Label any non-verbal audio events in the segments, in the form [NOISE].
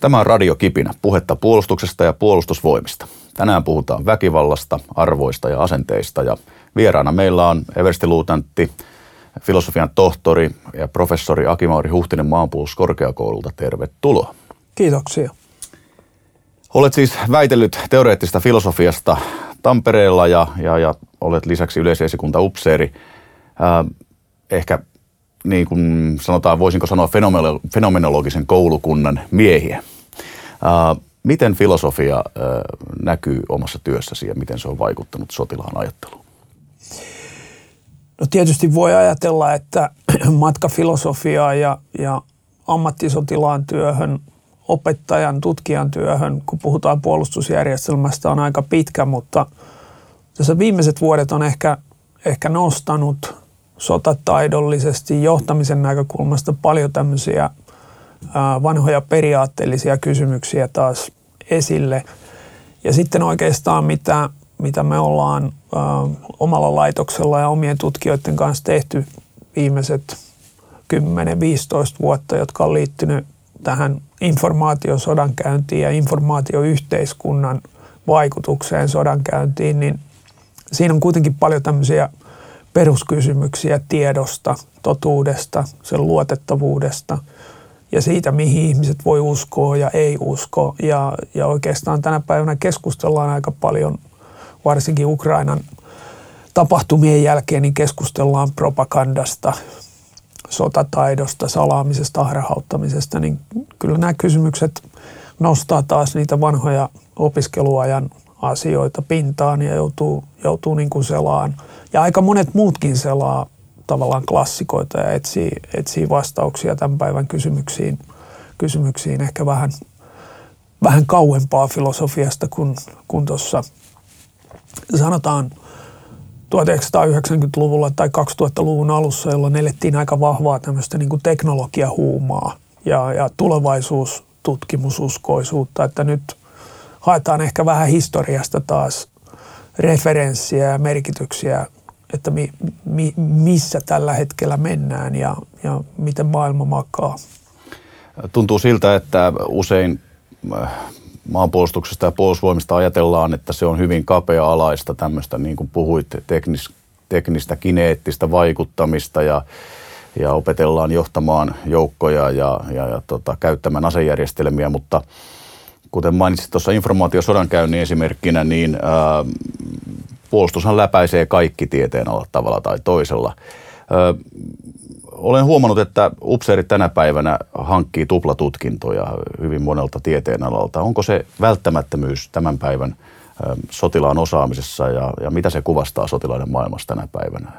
Tämä on Radio Kipinä, puhetta puolustuksesta ja puolustusvoimista. Tänään puhutaan väkivallasta, arvoista ja asenteista ja vieraana meillä on everstiluutantti, filosofian tohtori ja professori Akimauri Huhtinen maanpuolustuskorkeakoululta. Tervetuloa. Kiitoksia. Olet siis väitellyt teoreettista filosofiasta Tampereella ja, ja, ja olet lisäksi yleisesikunta upseeri. Äh, ehkä niin kuin sanotaan, voisinko sanoa fenomenologisen koulukunnan miehiä. Miten filosofia näkyy omassa työssäsi ja miten se on vaikuttanut sotilaan ajatteluun? No tietysti voi ajatella, että [CLEARS THROAT] matka filosofiaa ja, ja ammattisotilaan työhön, opettajan, tutkijan työhön, kun puhutaan puolustusjärjestelmästä, on aika pitkä, mutta tässä viimeiset vuodet on ehkä, ehkä nostanut sotataidollisesti johtamisen näkökulmasta paljon tämmöisiä vanhoja periaatteellisia kysymyksiä taas esille. Ja sitten oikeastaan mitä, mitä me ollaan omalla laitoksella ja omien tutkijoiden kanssa tehty viimeiset 10-15 vuotta, jotka on liittynyt tähän informaatiosodankäyntiin ja informaatioyhteiskunnan vaikutukseen sodankäyntiin, niin siinä on kuitenkin paljon tämmöisiä peruskysymyksiä tiedosta, totuudesta, sen luotettavuudesta ja siitä, mihin ihmiset voi uskoa ja ei usko. Ja, ja oikeastaan tänä päivänä keskustellaan aika paljon, varsinkin Ukrainan tapahtumien jälkeen, niin keskustellaan propagandasta, sotataidosta, salaamisesta, harhauttamisesta, niin kyllä nämä kysymykset nostaa taas niitä vanhoja opiskeluajan asioita pintaan ja joutuu, joutuu niin kuin selaan. Ja aika monet muutkin selaa tavallaan klassikoita ja etsii, etsii vastauksia tämän päivän kysymyksiin, kysymyksiin ehkä vähän, vähän kauempaa filosofiasta kuin, kuin tuossa sanotaan 1990-luvulla tai 2000-luvun alussa, jolloin elettiin aika vahvaa tämmöistä niin kuin teknologiahuumaa ja, ja tulevaisuustutkimususkoisuutta, että nyt – haetaan ehkä vähän historiasta taas referenssiä ja merkityksiä, että mi, mi, missä tällä hetkellä mennään ja, ja miten maailma makaa. Tuntuu siltä, että usein äh, maanpuolustuksesta ja puolustusvoimista ajatellaan, että se on hyvin kapea-alaista tämmöistä, niin kuin puhuit, teknis, teknistä, kineettistä vaikuttamista ja, ja opetellaan johtamaan joukkoja ja, ja, ja tota, käyttämään asejärjestelmiä, mutta – kuten mainitsit tuossa informaatiosodankäynnin esimerkkinä, niin ää, puolustushan läpäisee kaikki tieteen alat tavalla tai toisella. Ää, olen huomannut, että upseerit tänä päivänä hankkii tuplatutkintoja hyvin monelta tieteenalalta. Onko se välttämättömyys tämän päivän ää, sotilaan osaamisessa ja, ja mitä se kuvastaa sotilaiden maailmassa tänä päivänä?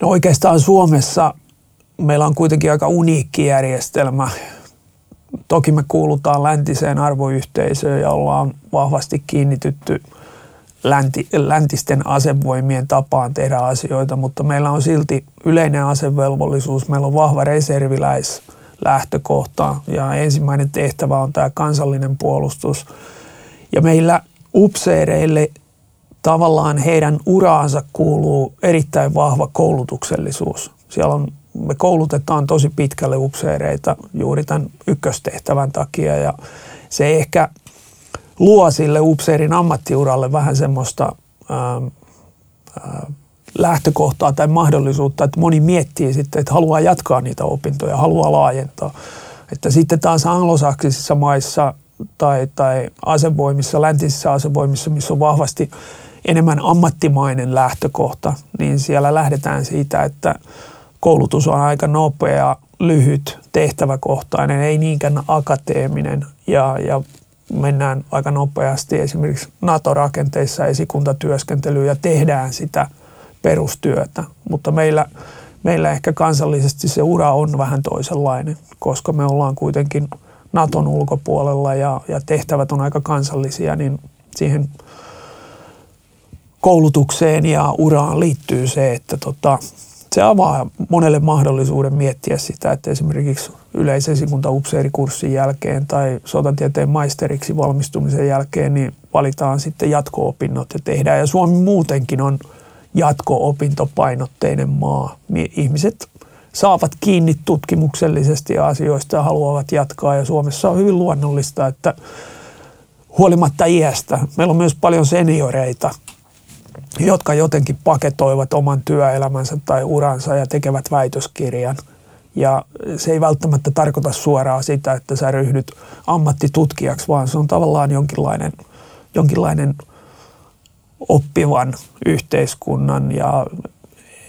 No oikeastaan Suomessa meillä on kuitenkin aika uniikki järjestelmä Toki me kuulutaan läntiseen arvoyhteisöön ja ollaan vahvasti kiinnitytty länti, läntisten asevoimien tapaan tehdä asioita, mutta meillä on silti yleinen asevelvollisuus, meillä on vahva reserviläislähtökohta ja ensimmäinen tehtävä on tämä kansallinen puolustus. Ja meillä upseereille tavallaan heidän uraansa kuuluu erittäin vahva koulutuksellisuus. Siellä on me koulutetaan tosi pitkälle upseereita juuri tämän ykköstehtävän takia ja se ehkä luo sille upseerin ammattiuralle vähän semmoista ää, ähm, ää, äh, lähtökohtaa tai mahdollisuutta, että moni miettii sitten, että haluaa jatkaa niitä opintoja, haluaa laajentaa. Että sitten taas anglosaksisissa maissa tai, tai asevoimissa, läntisissä asevoimissa, missä on vahvasti enemmän ammattimainen lähtökohta, niin siellä lähdetään siitä, että koulutus on aika nopea, lyhyt, tehtäväkohtainen, ei niinkään akateeminen ja, ja mennään aika nopeasti esimerkiksi NATO-rakenteissa esikuntatyöskentelyyn ja tehdään sitä perustyötä. Mutta meillä, meillä ehkä kansallisesti se ura on vähän toisenlainen, koska me ollaan kuitenkin Naton ulkopuolella ja, ja tehtävät on aika kansallisia, niin siihen koulutukseen ja uraan liittyy se, että tota, se avaa monelle mahdollisuuden miettiä sitä, että esimerkiksi yleisesikunta-upseerikurssin jälkeen tai sotatieteen maisteriksi valmistumisen jälkeen niin valitaan sitten jatko-opinnot ja tehdään. Ja Suomi muutenkin on jatko-opintopainotteinen maa. Niin ihmiset saavat kiinni tutkimuksellisesti asioista ja haluavat jatkaa. Ja Suomessa on hyvin luonnollista, että huolimatta iästä, meillä on myös paljon senioreita, jotka jotenkin paketoivat oman työelämänsä tai uransa ja tekevät väitöskirjan. Ja se ei välttämättä tarkoita suoraan sitä, että sä ryhdyt ammattitutkijaksi, vaan se on tavallaan jonkinlainen, jonkinlainen oppivan yhteiskunnan ja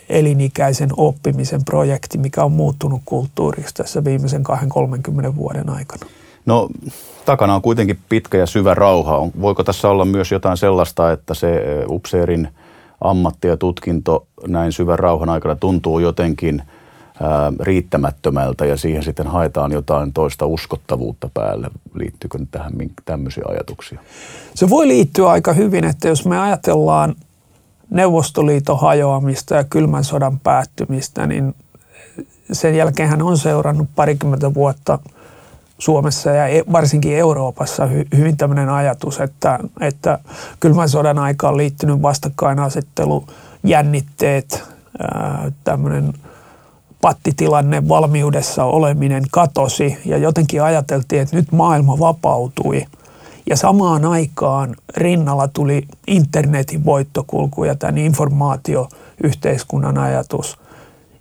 elinikäisen oppimisen projekti, mikä on muuttunut kulttuuriksi tässä viimeisen 20-30 vuoden aikana. No takana on kuitenkin pitkä ja syvä rauha. Voiko tässä olla myös jotain sellaista, että se upseerin ammatti ja tutkinto näin syvän rauhan aikana tuntuu jotenkin riittämättömältä ja siihen sitten haetaan jotain toista uskottavuutta päälle. Liittyykö tähän tämmöisiä ajatuksia? Se voi liittyä aika hyvin, että jos me ajatellaan Neuvostoliiton hajoamista ja kylmän sodan päättymistä, niin sen jälkeen hän on seurannut parikymmentä vuotta – Suomessa ja e- varsinkin Euroopassa hyvin tämmöinen ajatus, että, että kylmän sodan aikaan liittynyt vastakkainasettelu, jännitteet, tämmöinen pattitilanne, valmiudessa oleminen katosi ja jotenkin ajateltiin, että nyt maailma vapautui. Ja samaan aikaan rinnalla tuli internetin voittokulku ja tämän informaatioyhteiskunnan ajatus –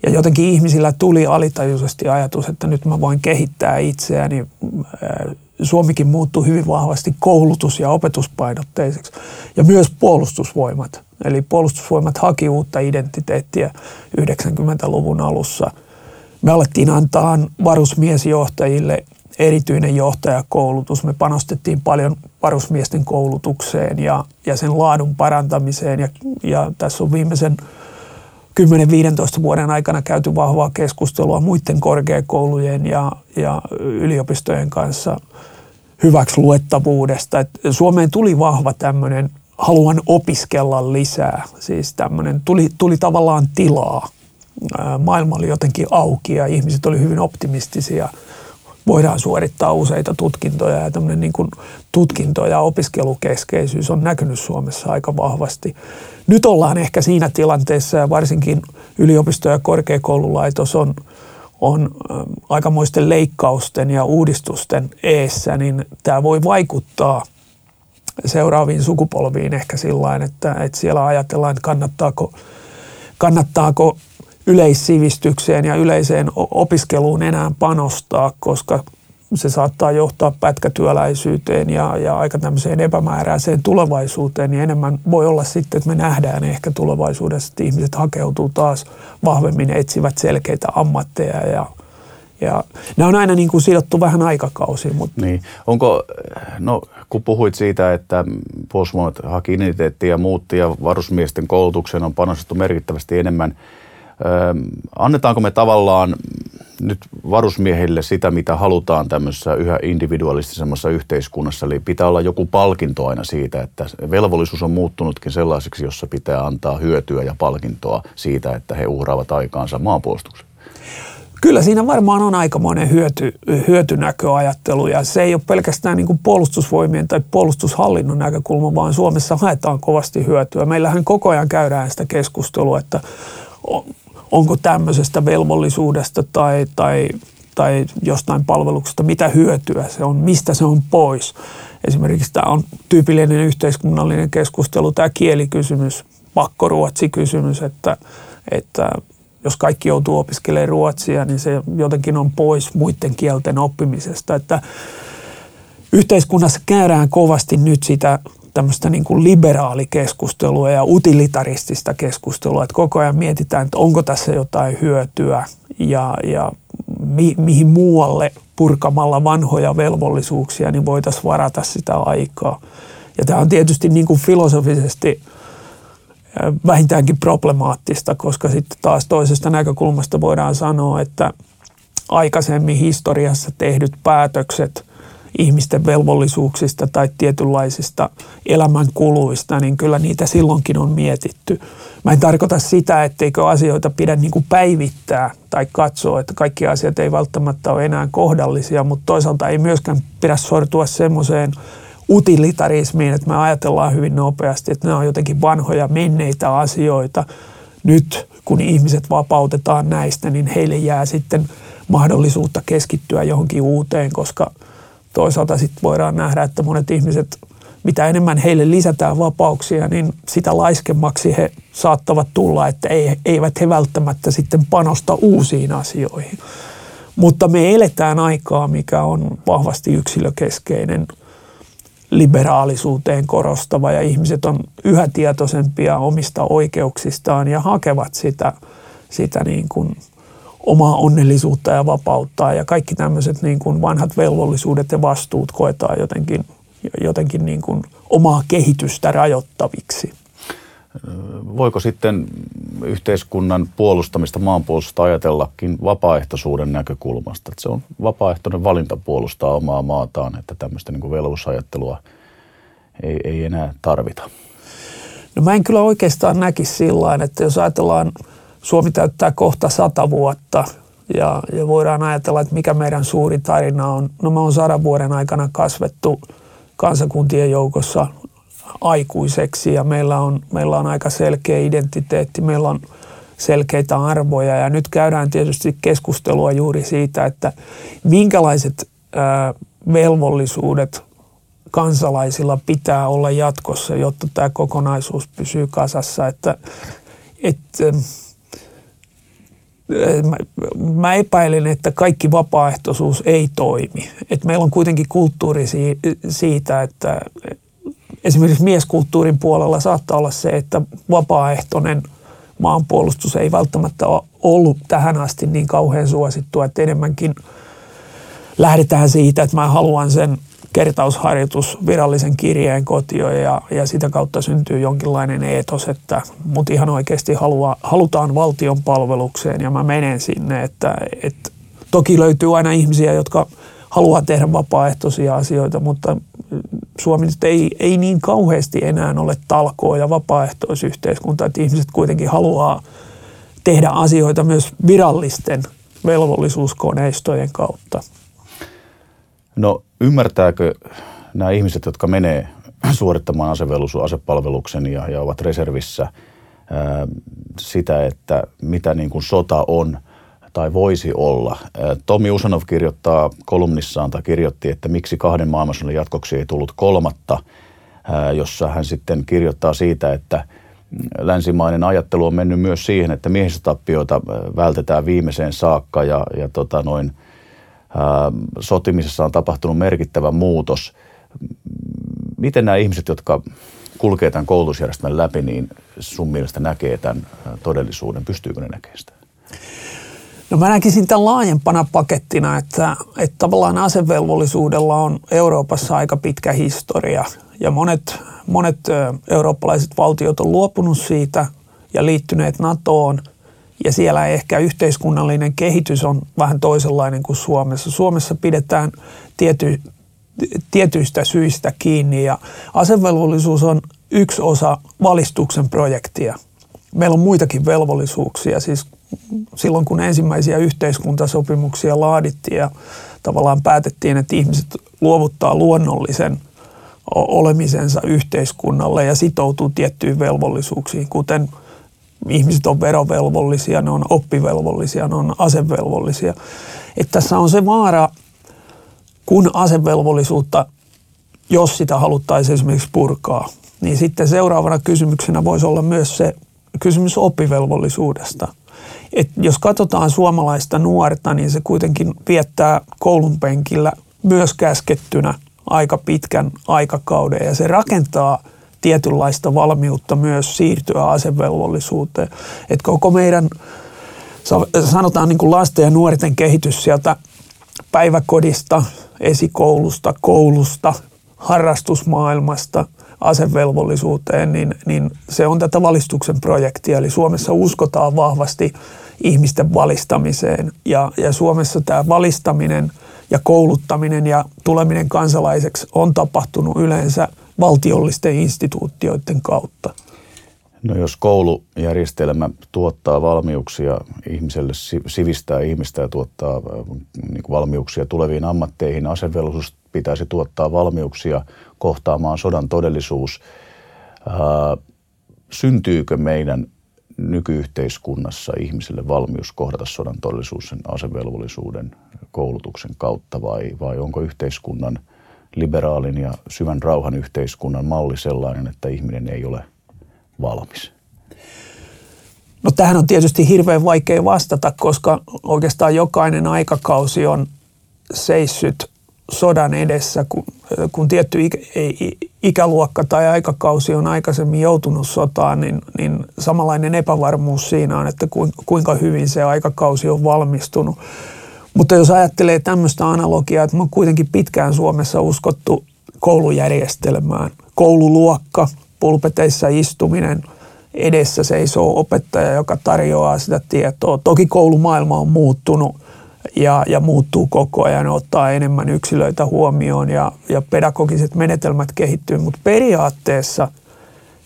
ja jotenkin ihmisillä tuli alitajuisesti ajatus, että nyt mä voin kehittää itseäni. Äh, Suomikin muuttui hyvin vahvasti koulutus- ja opetuspainotteiseksi. Ja myös puolustusvoimat. Eli puolustusvoimat haki uutta identiteettiä 90-luvun alussa. Me alettiin antaa varusmiesjohtajille erityinen johtajakoulutus. Me panostettiin paljon varusmiesten koulutukseen ja, ja sen laadun parantamiseen. Ja, ja tässä on viimeisen 10-15 vuoden aikana käyty vahvaa keskustelua muiden korkeakoulujen ja, ja yliopistojen kanssa hyväksi luettavuudesta. Et Suomeen tuli vahva tämmöinen haluan opiskella lisää, siis tämmöinen tuli, tuli tavallaan tilaa. Maailma oli jotenkin auki ja ihmiset oli hyvin optimistisia. Voidaan suorittaa useita tutkintoja ja tämmöinen niin kuin tutkinto- ja opiskelukeskeisyys on näkynyt Suomessa aika vahvasti. Nyt ollaan ehkä siinä tilanteessa ja varsinkin yliopisto- ja korkeakoululaitos on, on aikamoisten leikkausten ja uudistusten eessä, niin tämä voi vaikuttaa seuraaviin sukupolviin ehkä sillä että, että siellä ajatellaan, että kannattaako, kannattaako yleissivistykseen ja yleiseen opiskeluun enää panostaa, koska se saattaa johtaa pätkätyöläisyyteen ja, ja aika tämmöiseen epämääräiseen tulevaisuuteen, niin enemmän voi olla sitten, että me nähdään ehkä tulevaisuudessa, että ihmiset hakeutuu taas vahvemmin, etsivät selkeitä ammatteja ja, ja nämä on aina niin kuin sidottu vähän aikakausiin. Mutta. Niin. Onko, no kun puhuit siitä, että puolustusvoimat haki identiteettiä ja muutti ja varusmiesten koulutukseen on panostettu merkittävästi enemmän – annetaanko me tavallaan nyt varusmiehille sitä, mitä halutaan tämmöisessä yhä individualistisemmassa yhteiskunnassa. Eli pitää olla joku palkinto aina siitä, että velvollisuus on muuttunutkin sellaiseksi, jossa pitää antaa hyötyä ja palkintoa siitä, että he uhraavat aikaansa maanpuolustuksen. Kyllä siinä varmaan on aikamoinen hyöty, hyötynäköajattelu ja se ei ole pelkästään niin puolustusvoimien tai puolustushallinnon näkökulma, vaan Suomessa haetaan kovasti hyötyä. Meillähän koko ajan käydään sitä keskustelua, että onko tämmöisestä velvollisuudesta tai, tai, tai jostain palveluksesta, mitä hyötyä se on, mistä se on pois. Esimerkiksi tämä on tyypillinen yhteiskunnallinen keskustelu, tämä kielikysymys, pakkoruotsikysymys, että, että jos kaikki joutuu opiskelemaan ruotsia, niin se jotenkin on pois muiden kielten oppimisesta. Että yhteiskunnassa käydään kovasti nyt sitä tämmöistä niin kuin liberaalikeskustelua ja utilitaristista keskustelua, että koko ajan mietitään, että onko tässä jotain hyötyä ja, ja mi, mihin muualle purkamalla vanhoja velvollisuuksia, niin voitaisiin varata sitä aikaa. Ja tämä on tietysti niin kuin filosofisesti vähintäänkin problemaattista, koska sitten taas toisesta näkökulmasta voidaan sanoa, että aikaisemmin historiassa tehdyt päätökset – ihmisten velvollisuuksista tai tietynlaisista elämänkuluista, niin kyllä niitä silloinkin on mietitty. Mä en tarkoita sitä, etteikö asioita pidä niin kuin päivittää tai katsoa, että kaikki asiat ei välttämättä ole enää kohdallisia, mutta toisaalta ei myöskään pidä sortua semmoiseen utilitarismiin, että me ajatellaan hyvin nopeasti, että nämä on jotenkin vanhoja menneitä asioita. nyt kun ihmiset vapautetaan näistä, niin heille jää sitten mahdollisuutta keskittyä johonkin uuteen, koska toisaalta sitten voidaan nähdä, että monet ihmiset, mitä enemmän heille lisätään vapauksia, niin sitä laiskemmaksi he saattavat tulla, että eivät he välttämättä sitten panosta uusiin asioihin. Mutta me eletään aikaa, mikä on vahvasti yksilökeskeinen, liberaalisuuteen korostava ja ihmiset on yhä tietoisempia omista oikeuksistaan ja hakevat sitä, sitä niin kuin omaa onnellisuutta ja vapautta ja kaikki tämmöiset niin kuin vanhat velvollisuudet ja vastuut koetaan jotenkin, jotenkin niin kuin omaa kehitystä rajoittaviksi. Voiko sitten yhteiskunnan puolustamista, maanpuolustusta ajatellakin vapaaehtoisuuden näkökulmasta? Että se on vapaaehtoinen valinta puolustaa omaa maataan, että tämmöistä niin velvollisuusajattelua ei, ei enää tarvita. No mä en kyllä oikeastaan näkisi sillä että jos ajatellaan, Suomi täyttää kohta sata vuotta ja, ja voidaan ajatella, että mikä meidän suuri tarina on. No me on sadan vuoden aikana kasvettu kansakuntien joukossa aikuiseksi ja meillä on, meillä on aika selkeä identiteetti, meillä on selkeitä arvoja ja nyt käydään tietysti keskustelua juuri siitä, että minkälaiset ää, velvollisuudet kansalaisilla pitää olla jatkossa, jotta tämä kokonaisuus pysyy kasassa, että, että Mä, epäilen, että kaikki vapaaehtoisuus ei toimi. Et meillä on kuitenkin kulttuuri siitä, että esimerkiksi mieskulttuurin puolella saattaa olla se, että vapaaehtoinen maanpuolustus ei välttämättä ole ollut tähän asti niin kauhean suosittua, että enemmänkin lähdetään siitä, että mä haluan sen kertausharjoitus virallisen kirjeen kotio ja, ja sitä kautta syntyy jonkinlainen eetos, että mut ihan oikeasti halua, halutaan valtion palvelukseen ja mä menen sinne, että, että toki löytyy aina ihmisiä, jotka haluaa tehdä vapaaehtoisia asioita, mutta Suomi nyt ei, ei niin kauheasti enää ole talkoa ja vapaaehtoisyhteiskunta, että ihmiset kuitenkin haluaa tehdä asioita myös virallisten velvollisuuskoneistojen kautta. No ymmärtääkö nämä ihmiset, jotka menee [CLEARS THROAT] suorittamaan asevelvollisuus, asepalveluksen ja, ja ovat reservissä ää, sitä, että mitä niin kuin sota on tai voisi olla. Tomi Usanov kirjoittaa kolumnissaan tai kirjoitti, että miksi kahden maailmansodan jatkoksi ei tullut kolmatta, ää, jossa hän sitten kirjoittaa siitä, että länsimainen ajattelu on mennyt myös siihen, että miehistötappioita vältetään viimeiseen saakka ja, ja tota noin – sotimisessa on tapahtunut merkittävä muutos. Miten nämä ihmiset, jotka kulkee tämän koulutusjärjestelmän läpi, niin sun mielestä näkee tämän todellisuuden? Pystyykö ne näkemään sitä? No mä näkisin tämän laajempana pakettina, että, että tavallaan asevelvollisuudella on Euroopassa aika pitkä historia ja monet, monet eurooppalaiset valtiot on luopunut siitä ja liittyneet NATOon – ja siellä ehkä yhteiskunnallinen kehitys on vähän toisenlainen kuin Suomessa. Suomessa pidetään tiety, tietyistä syistä kiinni ja asevelvollisuus on yksi osa valistuksen projektia. Meillä on muitakin velvollisuuksia, siis silloin kun ensimmäisiä yhteiskuntasopimuksia laadittiin ja tavallaan päätettiin, että ihmiset luovuttaa luonnollisen olemisensa yhteiskunnalle ja sitoutuu tiettyihin velvollisuuksiin, kuten – ihmiset on verovelvollisia, ne on oppivelvollisia, ne on asevelvollisia. Että tässä on se vaara, kun asevelvollisuutta, jos sitä haluttaisiin esimerkiksi purkaa, niin sitten seuraavana kysymyksenä voisi olla myös se kysymys oppivelvollisuudesta. Et jos katsotaan suomalaista nuorta, niin se kuitenkin viettää koulun penkillä myös käskettynä aika pitkän aikakauden ja se rakentaa – tietynlaista valmiutta myös siirtyä asevelvollisuuteen. Että koko meidän, sanotaan niin kuin lasten ja nuorten kehitys sieltä päiväkodista, esikoulusta, koulusta, harrastusmaailmasta asevelvollisuuteen, niin, niin se on tätä valistuksen projektia. Eli Suomessa uskotaan vahvasti ihmisten valistamiseen ja, ja Suomessa tämä valistaminen ja kouluttaminen ja tuleminen kansalaiseksi on tapahtunut yleensä – valtiollisten instituutioiden kautta. No jos koulujärjestelmä tuottaa valmiuksia ihmiselle, sivistää ihmistä ja tuottaa äh, niin valmiuksia tuleviin ammatteihin, asevelvollisuus pitäisi tuottaa valmiuksia kohtaamaan sodan todellisuus. Ää, äh, syntyykö meidän nykyyhteiskunnassa ihmisille valmius kohdata sodan todellisuus sen asevelvollisuuden koulutuksen kautta vai, vai onko yhteiskunnan liberaalin ja syvän rauhan yhteiskunnan malli sellainen, että ihminen ei ole valmis? No tähän on tietysti hirveän vaikea vastata, koska oikeastaan jokainen aikakausi on seissyt sodan edessä, kun, kun tietty ikä, ikäluokka tai aikakausi on aikaisemmin joutunut sotaan, niin, niin samanlainen epävarmuus siinä on, että kuinka hyvin se aikakausi on valmistunut. Mutta jos ajattelee tämmöistä analogiaa, että me on kuitenkin pitkään Suomessa uskottu koulujärjestelmään. Koululuokka, pulpeteissa istuminen, edessä seisoo opettaja, joka tarjoaa sitä tietoa. Toki koulumaailma on muuttunut ja, ja muuttuu koko ajan, ottaa enemmän yksilöitä huomioon ja, ja pedagogiset menetelmät kehittyy, mutta periaatteessa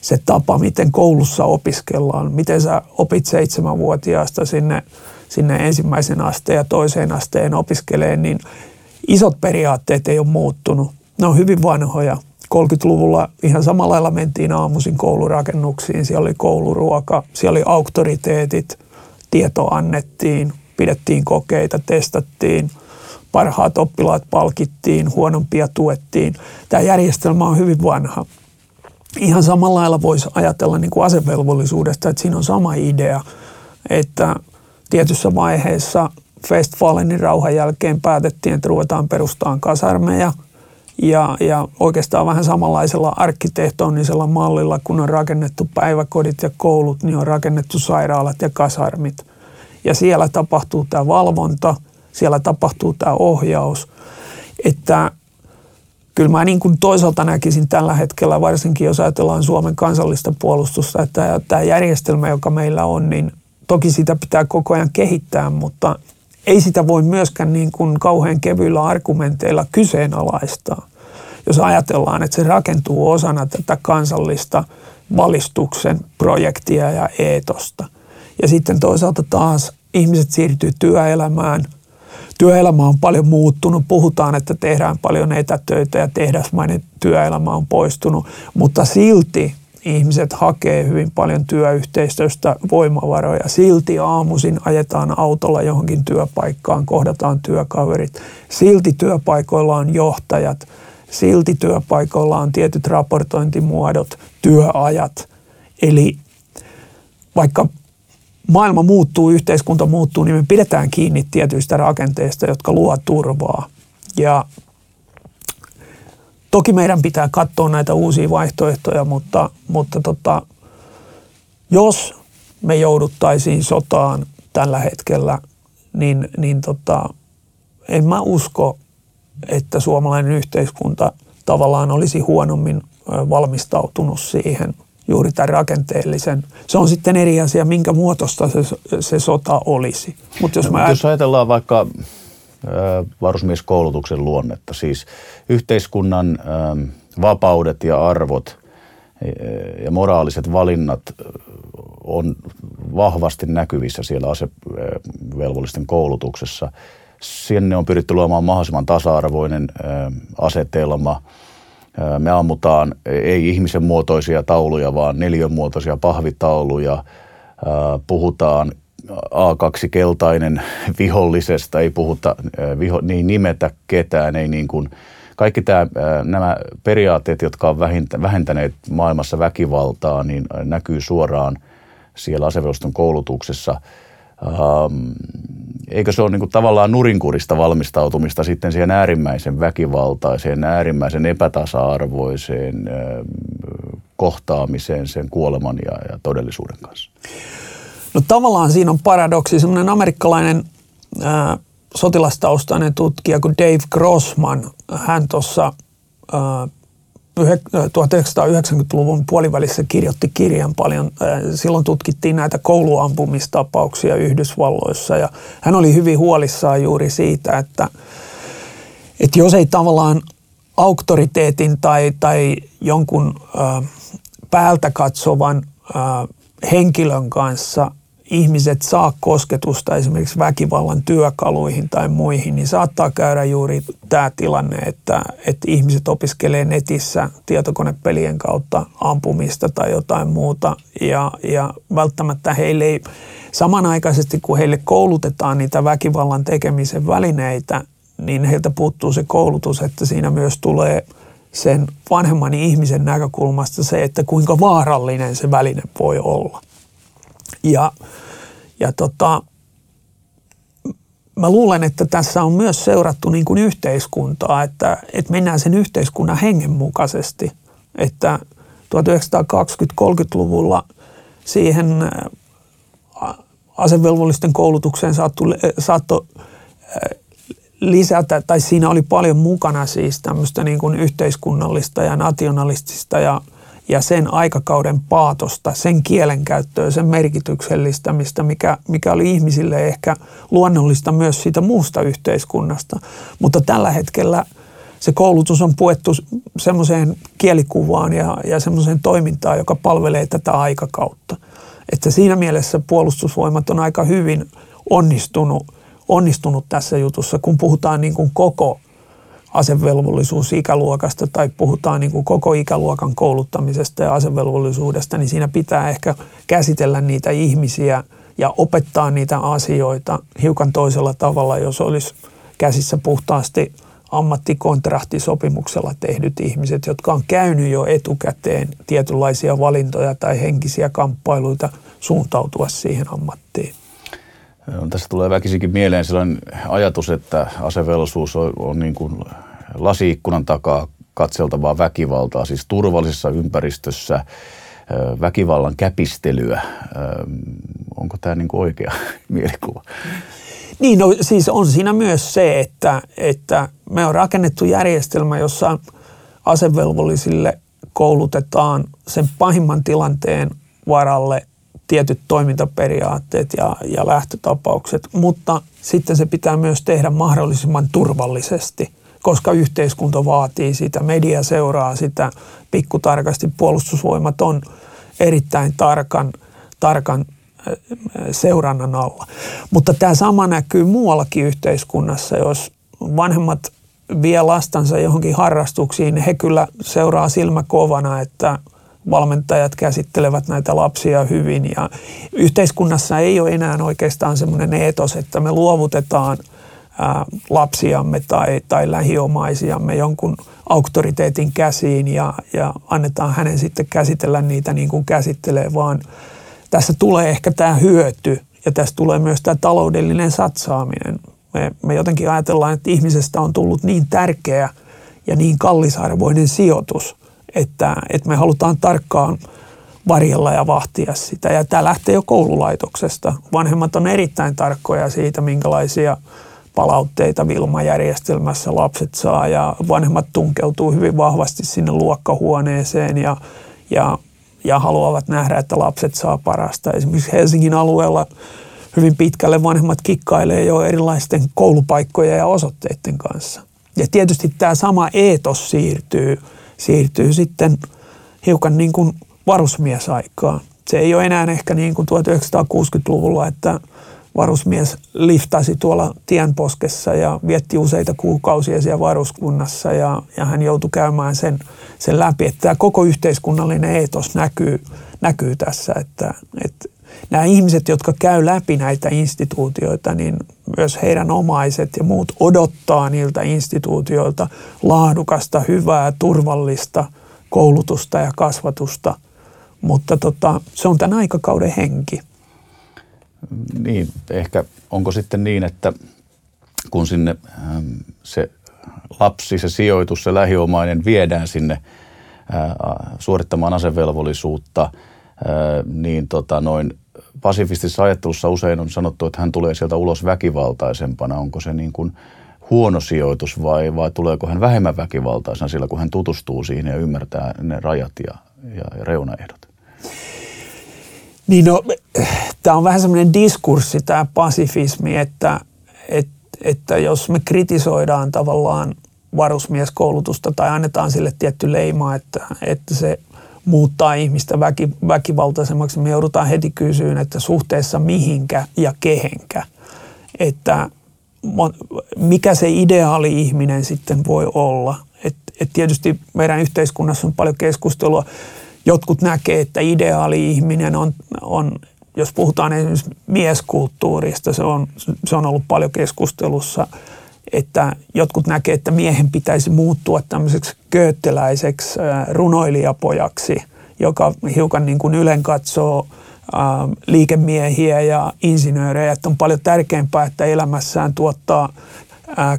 se tapa, miten koulussa opiskellaan, miten sä opit seitsemänvuotiaasta sinne, sinne ensimmäisen asteen ja toiseen asteen opiskelee, niin isot periaatteet ei ole muuttunut. Ne on hyvin vanhoja. 30-luvulla ihan samalla lailla mentiin aamuisin koulurakennuksiin, siellä oli kouluruoka, siellä oli auktoriteetit, tieto annettiin, pidettiin kokeita, testattiin, parhaat oppilaat palkittiin, huonompia tuettiin. Tämä järjestelmä on hyvin vanha. Ihan samalla lailla voisi ajatella niin kuin asevelvollisuudesta, että siinä on sama idea, että tietyssä vaiheessa Westfalenin rauhan jälkeen päätettiin, että ruvetaan perustamaan kasarmeja – ja, ja oikeastaan vähän samanlaisella arkkitehtonisella mallilla, kun on rakennettu päiväkodit ja koulut, niin on rakennettu sairaalat ja kasarmit. Ja siellä tapahtuu tämä valvonta, siellä tapahtuu tämä ohjaus. Että kyllä mä niin kuin toisaalta näkisin tällä hetkellä, varsinkin jos ajatellaan Suomen kansallista puolustusta, että tämä järjestelmä, joka meillä on, niin toki sitä pitää koko ajan kehittää, mutta ei sitä voi myöskään niin kuin kauhean kevyillä argumenteilla kyseenalaistaa. Jos ajatellaan, että se rakentuu osana tätä kansallista valistuksen projektia ja eetosta. Ja sitten toisaalta taas ihmiset siirtyy työelämään. Työelämä on paljon muuttunut. Puhutaan, että tehdään paljon etätöitä ja tehdasmainen työelämä on poistunut, mutta silti ihmiset hakee hyvin paljon työyhteistyöstä voimavaroja. Silti aamuisin ajetaan autolla johonkin työpaikkaan, kohdataan työkaverit. Silti työpaikoilla on johtajat. Silti työpaikoilla on tietyt raportointimuodot, työajat. Eli vaikka maailma muuttuu, yhteiskunta muuttuu, niin me pidetään kiinni tietyistä rakenteista, jotka luo turvaa. Ja Toki meidän pitää katsoa näitä uusia vaihtoehtoja, mutta, mutta tota, jos me jouduttaisiin sotaan tällä hetkellä, niin, niin tota, en mä usko, että suomalainen yhteiskunta tavallaan olisi huonommin valmistautunut siihen juuri tämän rakenteellisen. Se on sitten eri asia, minkä muotosta se, se sota olisi. Mut jos, no, mä... jos ajatellaan vaikka varusmieskoulutuksen luonnetta. Siis yhteiskunnan vapaudet ja arvot ja moraaliset valinnat on vahvasti näkyvissä siellä asevelvollisten koulutuksessa. Sinne on pyritty luomaan mahdollisimman tasa-arvoinen asetelma. Me ammutaan ei ihmisen muotoisia tauluja, vaan neliön muotoisia pahvitauluja. Puhutaan A2 keltainen vihollisesta, ei puhuta, viho, niin nimetä ketään, ei niin kuin, kaikki tämä, nämä periaatteet, jotka on vähentäneet maailmassa väkivaltaa, niin näkyy suoraan siellä asevelvolliston koulutuksessa. Eikö se ole niin kuin tavallaan nurinkurista valmistautumista sitten siihen äärimmäisen väkivaltaiseen, äärimmäisen epätasa-arvoiseen kohtaamiseen sen kuoleman ja, ja todellisuuden kanssa? No tavallaan siinä on paradoksi. Semmoinen amerikkalainen ää, sotilastaustainen tutkija kuin Dave Grossman, hän tuossa 1990-luvun puolivälissä kirjoitti kirjan paljon. Silloin tutkittiin näitä kouluampumistapauksia Yhdysvalloissa ja hän oli hyvin huolissaan juuri siitä, että, että jos ei tavallaan auktoriteetin tai, tai jonkun päältä katsovan henkilön kanssa ihmiset saa kosketusta esimerkiksi väkivallan työkaluihin tai muihin, niin saattaa käydä juuri tämä tilanne, että, että ihmiset opiskelee netissä tietokonepelien kautta ampumista tai jotain muuta ja, ja välttämättä heille ei samanaikaisesti, kun heille koulutetaan niitä väkivallan tekemisen välineitä, niin heiltä puuttuu se koulutus, että siinä myös tulee sen vanhemman ihmisen näkökulmasta se, että kuinka vaarallinen se väline voi olla. Ja, ja tota, mä luulen, että tässä on myös seurattu niin kuin yhteiskuntaa, että, että mennään sen yhteiskunnan hengen mukaisesti. Että 1920-30-luvulla siihen asevelvollisten koulutukseen saattoi, saatto lisätä, tai siinä oli paljon mukana siis tämmöistä niin kuin yhteiskunnallista ja nationalistista ja, ja sen aikakauden paatosta, sen kielenkäyttöä, sen merkityksellistämistä, mikä, mikä oli ihmisille ehkä luonnollista myös siitä muusta yhteiskunnasta. Mutta tällä hetkellä se koulutus on puettu semmoiseen kielikuvaan ja, ja semmoiseen toimintaan, joka palvelee tätä aikakautta. Että siinä mielessä puolustusvoimat on aika hyvin onnistunut, onnistunut tässä jutussa, kun puhutaan niin kuin koko asevelvollisuusikäluokasta tai puhutaan niin kuin koko ikäluokan kouluttamisesta ja asevelvollisuudesta, niin siinä pitää ehkä käsitellä niitä ihmisiä ja opettaa niitä asioita hiukan toisella tavalla, jos olisi käsissä puhtaasti ammattikontraktisopimuksella tehdyt ihmiset, jotka on käynyt jo etukäteen tietynlaisia valintoja tai henkisiä kamppailuita suuntautua siihen ammattiin. Tässä tulee väkisinkin mieleen sellainen ajatus, että asevelvollisuus on, on niin kuin lasiikkunan takaa katseltavaa väkivaltaa, siis turvallisessa ympäristössä väkivallan käpistelyä. Onko tämä niin kuin oikea [LAUGHS] mielikuva? Niin, no siis on siinä myös se, että, että me on rakennettu järjestelmä, jossa asevelvollisille koulutetaan sen pahimman tilanteen varalle tietyt toimintaperiaatteet ja, ja lähtötapaukset, mutta sitten se pitää myös tehdä mahdollisimman turvallisesti, koska yhteiskunta vaatii sitä, media seuraa sitä pikkutarkasti, puolustusvoimat on erittäin tarkan, tarkan seurannan alla. Mutta tämä sama näkyy muuallakin yhteiskunnassa, jos vanhemmat vie lastansa johonkin harrastuksiin, niin he kyllä seuraa silmäkovana, että valmentajat käsittelevät näitä lapsia hyvin ja yhteiskunnassa ei ole enää oikeastaan semmoinen eetos, että me luovutetaan lapsiamme tai, tai lähiomaisiamme jonkun auktoriteetin käsiin ja, ja annetaan hänen sitten käsitellä niitä niin kuin käsittelee, vaan – tässä tulee ehkä tämä hyöty ja tässä tulee myös tämä taloudellinen satsaaminen. Me, me jotenkin ajatellaan, että ihmisestä on tullut niin tärkeä ja niin kallisarvoinen sijoitus, että, että me halutaan tarkkaan varjella ja vahtia sitä. Ja tämä lähtee jo koululaitoksesta. Vanhemmat on erittäin tarkkoja siitä, minkälaisia palautteita Vilma-järjestelmässä lapset saa ja vanhemmat tunkeutuu hyvin vahvasti sinne luokkahuoneeseen ja, ja ja haluavat nähdä, että lapset saa parasta. Esimerkiksi Helsingin alueella hyvin pitkälle vanhemmat kikkailee jo erilaisten koulupaikkojen ja osoitteiden kanssa. Ja tietysti tämä sama eetos siirtyy, siirtyy sitten hiukan niin kuin varusmiesaikaan. Se ei ole enää ehkä niin kuin 1960-luvulla, että varusmies liftasi tuolla tienposkessa ja vietti useita kuukausia siellä varuskunnassa ja, ja hän joutui käymään sen, sen läpi. Että tämä koko yhteiskunnallinen eetos näkyy, näkyy tässä, että, että nämä ihmiset, jotka käy läpi näitä instituutioita, niin myös heidän omaiset ja muut odottaa niiltä instituutioilta laadukasta, hyvää, turvallista koulutusta ja kasvatusta. Mutta tota, se on tämän aikakauden henki. Niin, ehkä onko sitten niin, että kun sinne ähm, se lapsi, se sijoitus, se lähiomainen viedään sinne äh, suorittamaan asevelvollisuutta, äh, niin tota noin pasifistisessa ajattelussa usein on sanottu, että hän tulee sieltä ulos väkivaltaisempana. Onko se niin kuin huono sijoitus vai, vai tuleeko hän vähemmän väkivaltaisena sillä, kun hän tutustuu siihen ja ymmärtää ne rajat ja, ja reunaehdot? Niin no, tämä on vähän semmoinen diskurssi, tämä pasifismi, että, että, että jos me kritisoidaan tavallaan varusmieskoulutusta tai annetaan sille tietty leima, että, että se muuttaa ihmistä väki, väkivaltaisemmaksi, me joudutaan heti kysyyn, että suhteessa mihinkä ja kehenkä. Että mikä se ideaali ihminen sitten voi olla. Et, et tietysti meidän yhteiskunnassa on paljon keskustelua. Jotkut näkee, että ideaali ihminen on, on jos puhutaan esimerkiksi mieskulttuurista, se on, se on ollut paljon keskustelussa, että jotkut näkee, että miehen pitäisi muuttua tämmöiseksi köötteläiseksi runoilijapojaksi, joka hiukan niin kuin ylen katsoo liikemiehiä ja insinöörejä, että on paljon tärkeämpää, että elämässään tuottaa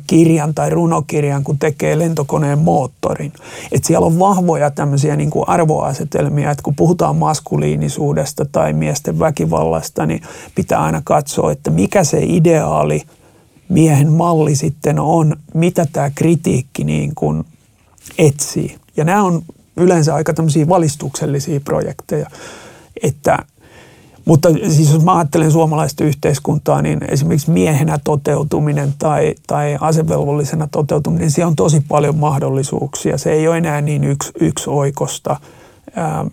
kirjan tai runokirjan, kun tekee lentokoneen moottorin. Et siellä on vahvoja tämmöisiä niin kuin arvoasetelmia, että kun puhutaan maskuliinisuudesta tai miesten väkivallasta, niin pitää aina katsoa, että mikä se ideaali miehen malli sitten on, mitä tämä kritiikki niin kuin etsii. Ja nämä on yleensä aika tämmöisiä valistuksellisia projekteja, että mutta siis jos mä ajattelen suomalaista yhteiskuntaa, niin esimerkiksi miehenä toteutuminen tai, tai asevelvollisena toteutuminen, niin siellä on tosi paljon mahdollisuuksia. Se ei ole enää niin yksi, yksi oikosta. Ähm,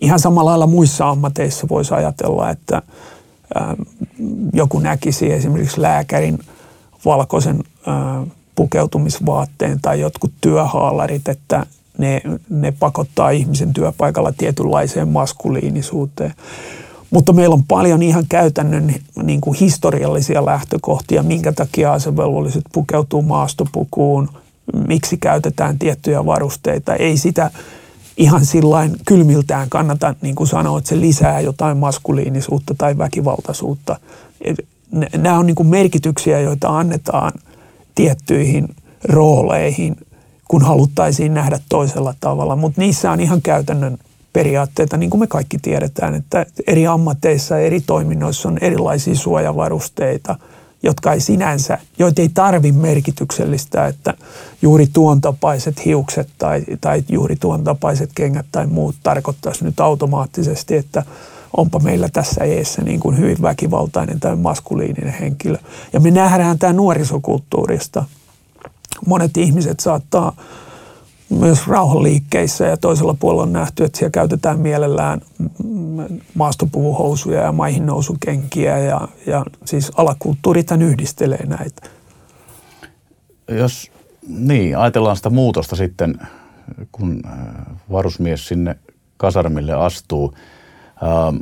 ihan samalla lailla muissa ammateissa voisi ajatella, että ähm, joku näkisi esimerkiksi lääkärin valkoisen äh, pukeutumisvaatteen tai jotkut työhaalarit, että ne, ne pakottaa ihmisen työpaikalla tietynlaiseen maskuliinisuuteen. Mutta meillä on paljon ihan käytännön niin kuin historiallisia lähtökohtia, minkä takia asevelvolliset pukeutuu maastopukuun, miksi käytetään tiettyjä varusteita. Ei sitä ihan sillain kylmiltään kannata niin kuin sanoa, että se lisää jotain maskuliinisuutta tai väkivaltaisuutta. Nämä on niin kuin merkityksiä, joita annetaan tiettyihin rooleihin, kun haluttaisiin nähdä toisella tavalla, mutta niissä on ihan käytännön periaatteita, niin kuin me kaikki tiedetään, että eri ammatteissa ja eri toiminnoissa on erilaisia suojavarusteita, jotka ei sinänsä, joita ei tarvi merkityksellistä, että juuri tuon tapaiset hiukset tai, tai juuri tuon tapaiset kengät tai muut tarkoittaisi nyt automaattisesti, että onpa meillä tässä eessä niin kuin hyvin väkivaltainen tai maskuliininen henkilö. Ja me nähdään tämä nuorisokulttuurista. Monet ihmiset saattaa myös rauhanliikkeissä ja toisella puolella on nähty, että siellä käytetään mielellään maastopuvuhousuja ja maihin nousukenkiä ja, ja siis alakulttuurit yhdistelee näitä. Jos niin, ajatellaan sitä muutosta sitten, kun äh, varusmies sinne kasarmille astuu. Ähm,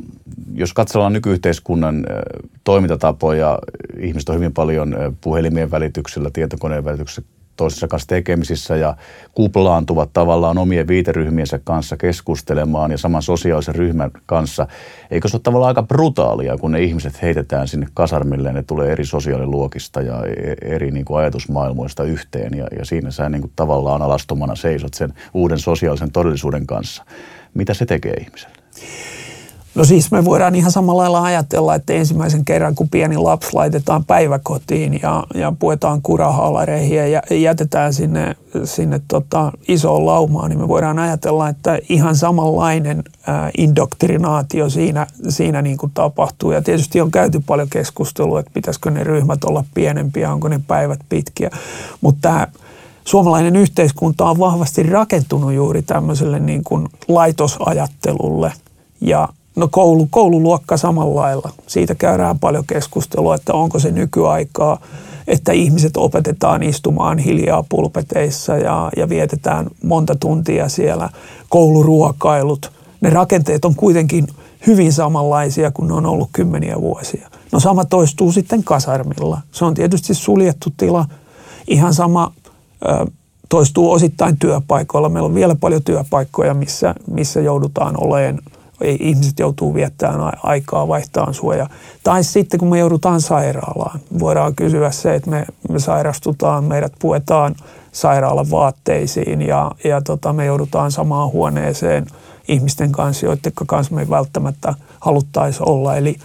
jos katsellaan nykyyhteiskunnan äh, toimintatapoja, ihmiset on hyvin paljon äh, puhelimien välityksellä, tietokoneen välityksellä toisessa kanssa tekemisissä ja kuplaantuvat tavallaan omien viiteryhmiensä kanssa keskustelemaan ja saman sosiaalisen ryhmän kanssa. Eikö se ole tavallaan aika brutaalia, kun ne ihmiset heitetään sinne kasarmille, ne tulee eri sosiaaliluokista ja e-, eri niin kuin ajatusmaailmoista yhteen ja, ja siinä sä niin kuin tavallaan alastomana seisot sen uuden sosiaalisen todellisuuden kanssa. Mitä se tekee ihmiselle? No siis me voidaan ihan samalla lailla ajatella, että ensimmäisen kerran kun pieni lapsi laitetaan päiväkotiin ja, ja puetaan kurahaalareihin ja jätetään sinne, sinne tota isoon laumaan, niin me voidaan ajatella, että ihan samanlainen ää, indoktrinaatio siinä, siinä niin kuin tapahtuu. Ja tietysti on käyty paljon keskustelua, että pitäisikö ne ryhmät olla pienempiä, onko ne päivät pitkiä. Mutta suomalainen yhteiskunta on vahvasti rakentunut juuri tämmöiselle niin kuin laitosajattelulle ja No koulu, koululuokka samalla lailla. Siitä käydään paljon keskustelua, että onko se nykyaikaa, että ihmiset opetetaan istumaan hiljaa pulpeteissa ja, ja vietetään monta tuntia siellä. Kouluruokailut, ne rakenteet on kuitenkin hyvin samanlaisia kuin ne on ollut kymmeniä vuosia. No sama toistuu sitten kasarmilla. Se on tietysti suljettu tila. Ihan sama ö, toistuu osittain työpaikoilla. Meillä on vielä paljon työpaikkoja, missä, missä joudutaan olemaan – ihmiset joutuu viettämään aikaa vaihtaan suoja. Tai sitten kun me joudutaan sairaalaan, voidaan kysyä se, että me, me sairastutaan, meidät puetaan sairaalan vaatteisiin ja, ja tota, me joudutaan samaan huoneeseen ihmisten kanssa, joiden kanssa me ei välttämättä haluttaisi olla. Eli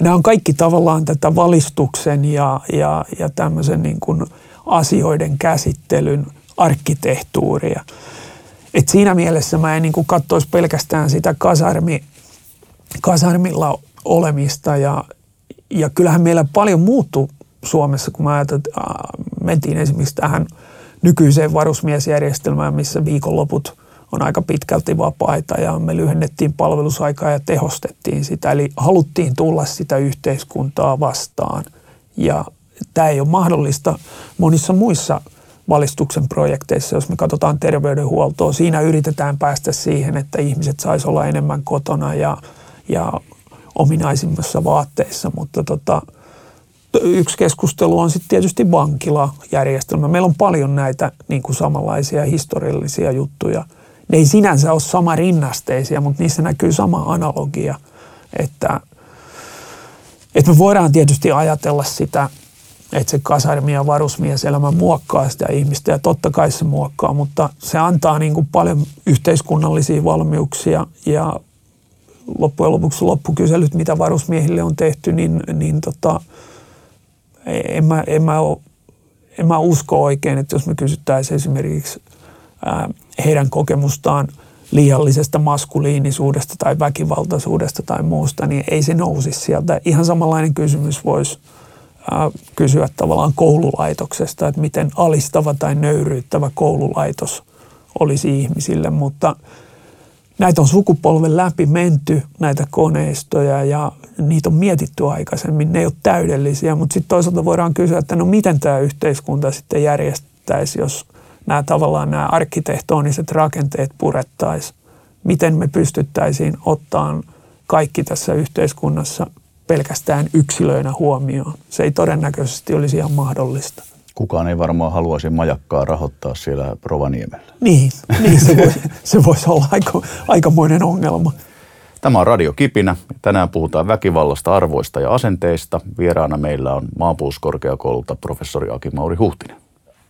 nämä on kaikki tavallaan tätä valistuksen ja, ja, ja tämmöisen niin kuin asioiden käsittelyn arkkitehtuuria. Et siinä mielessä mä en niin kuin katsoisi pelkästään sitä kasarmi, kasarmilla olemista ja, ja kyllähän meillä paljon muuttuu Suomessa, kun mä ajattelin, että mentiin esimerkiksi tähän nykyiseen varusmiesjärjestelmään, missä viikonloput on aika pitkälti vapaita ja me lyhennettiin palvelusaikaa ja tehostettiin sitä. Eli haluttiin tulla sitä yhteiskuntaa vastaan ja tämä ei ole mahdollista monissa muissa valistuksen projekteissa, jos me katsotaan terveydenhuoltoa. Siinä yritetään päästä siihen, että ihmiset saisi olla enemmän kotona ja, ja ominaisimmassa vaatteissa, mutta tota, yksi keskustelu on sitten tietysti vankilajärjestelmä. Meillä on paljon näitä niin kuin samanlaisia historiallisia juttuja. Ne ei sinänsä ole sama rinnasteisia, mutta niissä näkyy sama analogia, että, että me voidaan tietysti ajatella sitä, että se kasarmi- ja varusmieselämä muokkaa sitä ihmistä ja totta kai se muokkaa, mutta se antaa niin kuin paljon yhteiskunnallisia valmiuksia ja loppujen lopuksi loppukyselyt, mitä varusmiehille on tehty, niin, niin tota, en, mä, en, mä ole, en mä usko oikein, että jos me kysyttäisiin esimerkiksi ää, heidän kokemustaan liiallisesta maskuliinisuudesta tai väkivaltaisuudesta tai muusta, niin ei se nousisi sieltä. Ihan samanlainen kysymys voisi kysyä tavallaan koululaitoksesta, että miten alistava tai nöyryyttävä koululaitos olisi ihmisille, mutta – näitä on sukupolven läpi menty, näitä koneistoja, ja niitä on mietitty aikaisemmin. Ne ei ole täydellisiä, mutta sitten toisaalta voidaan kysyä, että no miten tämä yhteiskunta sitten järjestäisi, jos nämä tavallaan nämä arkkitehtoniset rakenteet purettaisiin. Miten me pystyttäisiin ottaan kaikki tässä yhteiskunnassa pelkästään yksilöinä huomioon. Se ei todennäköisesti olisi ihan mahdollista kukaan ei varmaan haluaisi majakkaa rahoittaa siellä Rovaniemellä. Niin, niin se, voisi, se voisi olla aika, aikamoinen ongelma. Tämä on Radio Kipinä. Tänään puhutaan väkivallasta, arvoista ja asenteista. Vieraana meillä on maanpuoluskorkeakoululta professori Aki Mauri Huhtinen.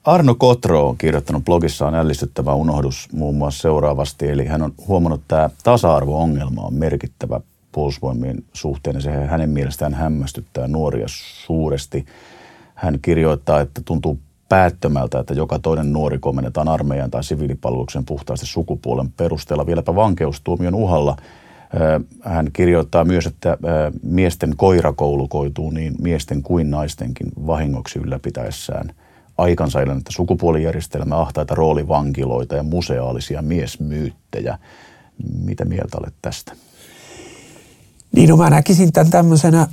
Arno Kotro on kirjoittanut blogissaan ällistyttävä unohdus muun muassa seuraavasti. Eli hän on huomannut, että tämä tasa-arvo-ongelma on merkittävä puolustusvoimien suhteen ja se hänen mielestään hämmästyttää nuoria suuresti – hän kirjoittaa, että tuntuu päättömältä, että joka toinen nuori komennetaan armeijan tai siviilipalveluksen puhtaasti sukupuolen perusteella, vieläpä vankeustuomion uhalla. Hän kirjoittaa myös, että miesten koirakoulu koituu niin miesten kuin naistenkin vahingoksi ylläpitäessään aikansa että sukupuolijärjestelmä, ahtaita roolivankiloita ja museaalisia miesmyyttejä. Mitä mieltä olet tästä? Niin, no mä näkisin tämän tämmöisenä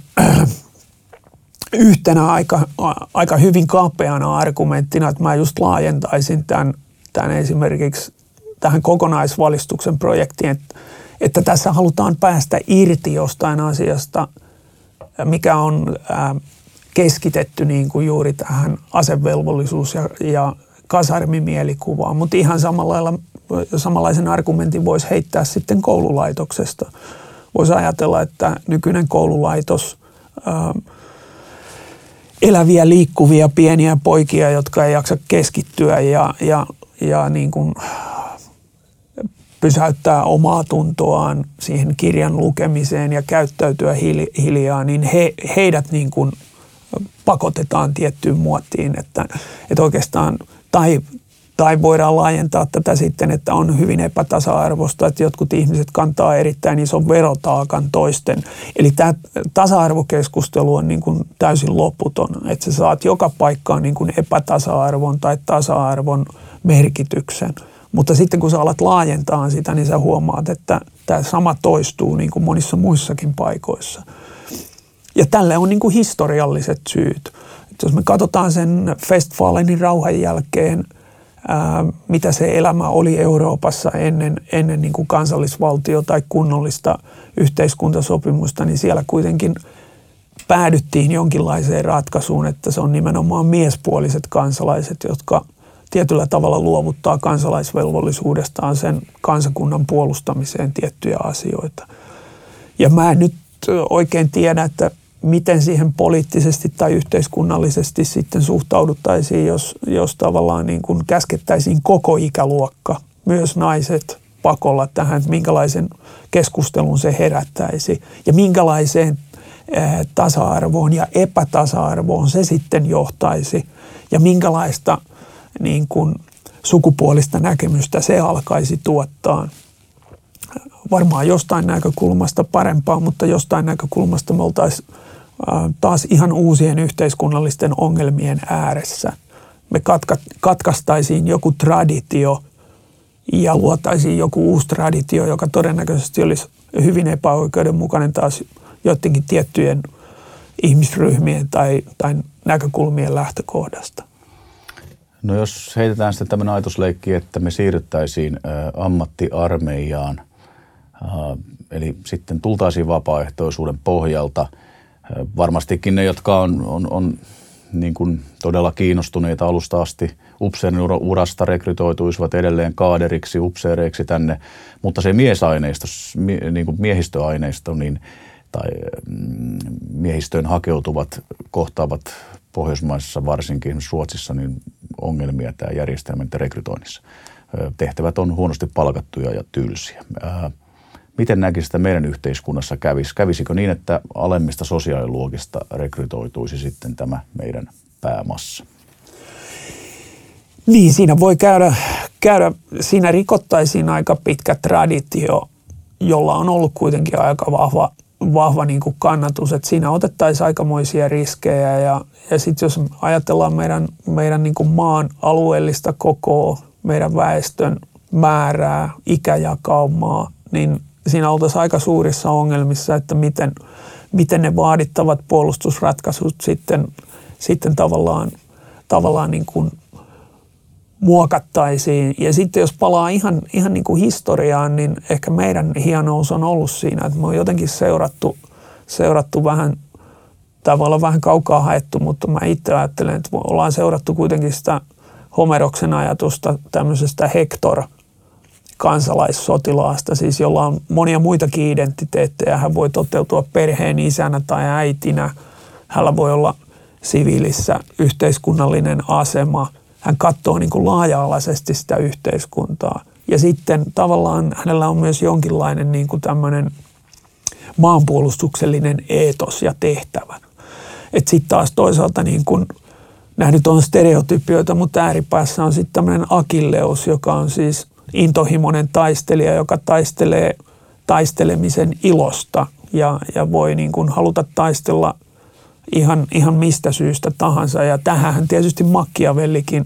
yhtenä aika, aika hyvin kapeana argumenttina, että mä just laajentaisin tämän, tämän esimerkiksi tähän kokonaisvalistuksen projektiin, että, että tässä halutaan päästä irti jostain asiasta, mikä on keskitetty niin kuin juuri tähän asevelvollisuus- ja, ja kasarmimielikuvaan, mutta ihan samalla lailla, samanlaisen argumentin voisi heittää sitten koululaitoksesta. Voisi ajatella, että nykyinen koululaitos ää, eläviä, liikkuvia pieniä poikia, jotka ei jaksa keskittyä ja, ja, ja niin kuin pysäyttää omaa tuntoaan siihen kirjan lukemiseen ja käyttäytyä hiljaa, niin he, heidät niin kuin pakotetaan tiettyyn muottiin, että, että oikeastaan tai tai voidaan laajentaa tätä sitten, että on hyvin epätasa-arvoista, että jotkut ihmiset kantaa erittäin ison verotaakan toisten. Eli tämä tasa-arvokeskustelu on niin kuin täysin loputon, että sä saat joka paikkaan niin kuin epätasa-arvon tai tasa-arvon merkityksen. Mutta sitten kun sä alat laajentaa sitä, niin sä huomaat, että tämä sama toistuu niin kuin monissa muissakin paikoissa. Ja tälle on niin kuin historialliset syyt. Että jos me katsotaan sen Festfalenin rauhan jälkeen – mitä se elämä oli Euroopassa ennen, ennen niin kuin kansallisvaltio tai kunnollista yhteiskuntasopimusta, niin siellä kuitenkin päädyttiin jonkinlaiseen ratkaisuun, että se on nimenomaan miespuoliset kansalaiset, jotka tietyllä tavalla luovuttaa kansalaisvelvollisuudestaan sen kansakunnan puolustamiseen tiettyjä asioita. Ja mä en nyt oikein tiedä, että miten siihen poliittisesti tai yhteiskunnallisesti sitten suhtauduttaisiin, jos, jos tavallaan niin kuin käskettäisiin koko ikäluokka, myös naiset pakolla tähän, että minkälaisen keskustelun se herättäisi ja minkälaiseen eh, tasa-arvoon ja epätasa-arvoon se sitten johtaisi ja minkälaista niin kuin sukupuolista näkemystä se alkaisi tuottaa. Varmaan jostain näkökulmasta parempaa, mutta jostain näkökulmasta me oltaisiin taas ihan uusien yhteiskunnallisten ongelmien ääressä. Me katka, katkaistaisiin joku traditio, ja luotaisiin joku uusi traditio, joka todennäköisesti olisi hyvin epäoikeudenmukainen taas joidenkin tiettyjen ihmisryhmien tai, tai näkökulmien lähtökohdasta. No jos heitetään sitten tämmöinen ajatusleikki, että me siirryttäisiin ammattiarmeijaan, eli sitten tultaisiin vapaaehtoisuuden pohjalta. Varmastikin ne, jotka on, on, on niin kuin todella kiinnostuneita alusta asti upseerin urasta rekrytoituisivat edelleen kaaderiksi, upseereiksi tänne, mutta se miesaineisto, niin kuin miehistöaineisto, niin, tai mm, miehistöön hakeutuvat kohtaavat Pohjoismaissa, varsinkin Ruotsissa, niin ongelmia tämä järjestelmän rekrytoinnissa. Tehtävät on huonosti palkattuja ja tylsiä. Miten näkisi, että meidän yhteiskunnassa kävisi? Kävisikö niin, että alemmista sosiaaliluokista rekrytoituisi sitten tämä meidän päämassa? Niin, siinä voi käydä, käydä, siinä rikottaisiin aika pitkä traditio, jolla on ollut kuitenkin aika vahva, vahva niin kuin kannatus, että siinä otettaisiin aikamoisia riskejä ja, ja sitten jos ajatellaan meidän, meidän niin kuin maan alueellista kokoa, meidän väestön määrää, ikäjakaumaa, niin siinä oltaisiin aika suurissa ongelmissa, että miten, miten ne vaadittavat puolustusratkaisut sitten, sitten tavallaan, tavallaan niin kuin muokattaisiin. Ja sitten jos palaa ihan, ihan niin kuin historiaan, niin ehkä meidän hienous on ollut siinä, että me on jotenkin seurattu, seurattu vähän, tämä voi olla vähän kaukaa haettu, mutta mä itse ajattelen, että ollaan seurattu kuitenkin sitä Homeroksen ajatusta tämmöisestä Hector kansalaissotilaasta, siis jolla on monia muitakin identiteettejä. Hän voi toteutua perheen isänä tai äitinä. Hänellä voi olla siviilissä yhteiskunnallinen asema – hän katsoo niin kuin laaja-alaisesti sitä yhteiskuntaa. Ja sitten tavallaan hänellä on myös jonkinlainen niin kuin tämmöinen maanpuolustuksellinen eetos ja tehtävä. Sitten taas toisaalta niin kuin, nämä nyt on stereotypioita, mutta ääripäässä on sitten tämmöinen akilleus, joka on siis intohimoinen taistelija, joka taistelee taistelemisen ilosta ja, ja voi niin kuin haluta taistella – ihan, ihan mistä syystä tahansa. Ja tähän tietysti Machiavellikin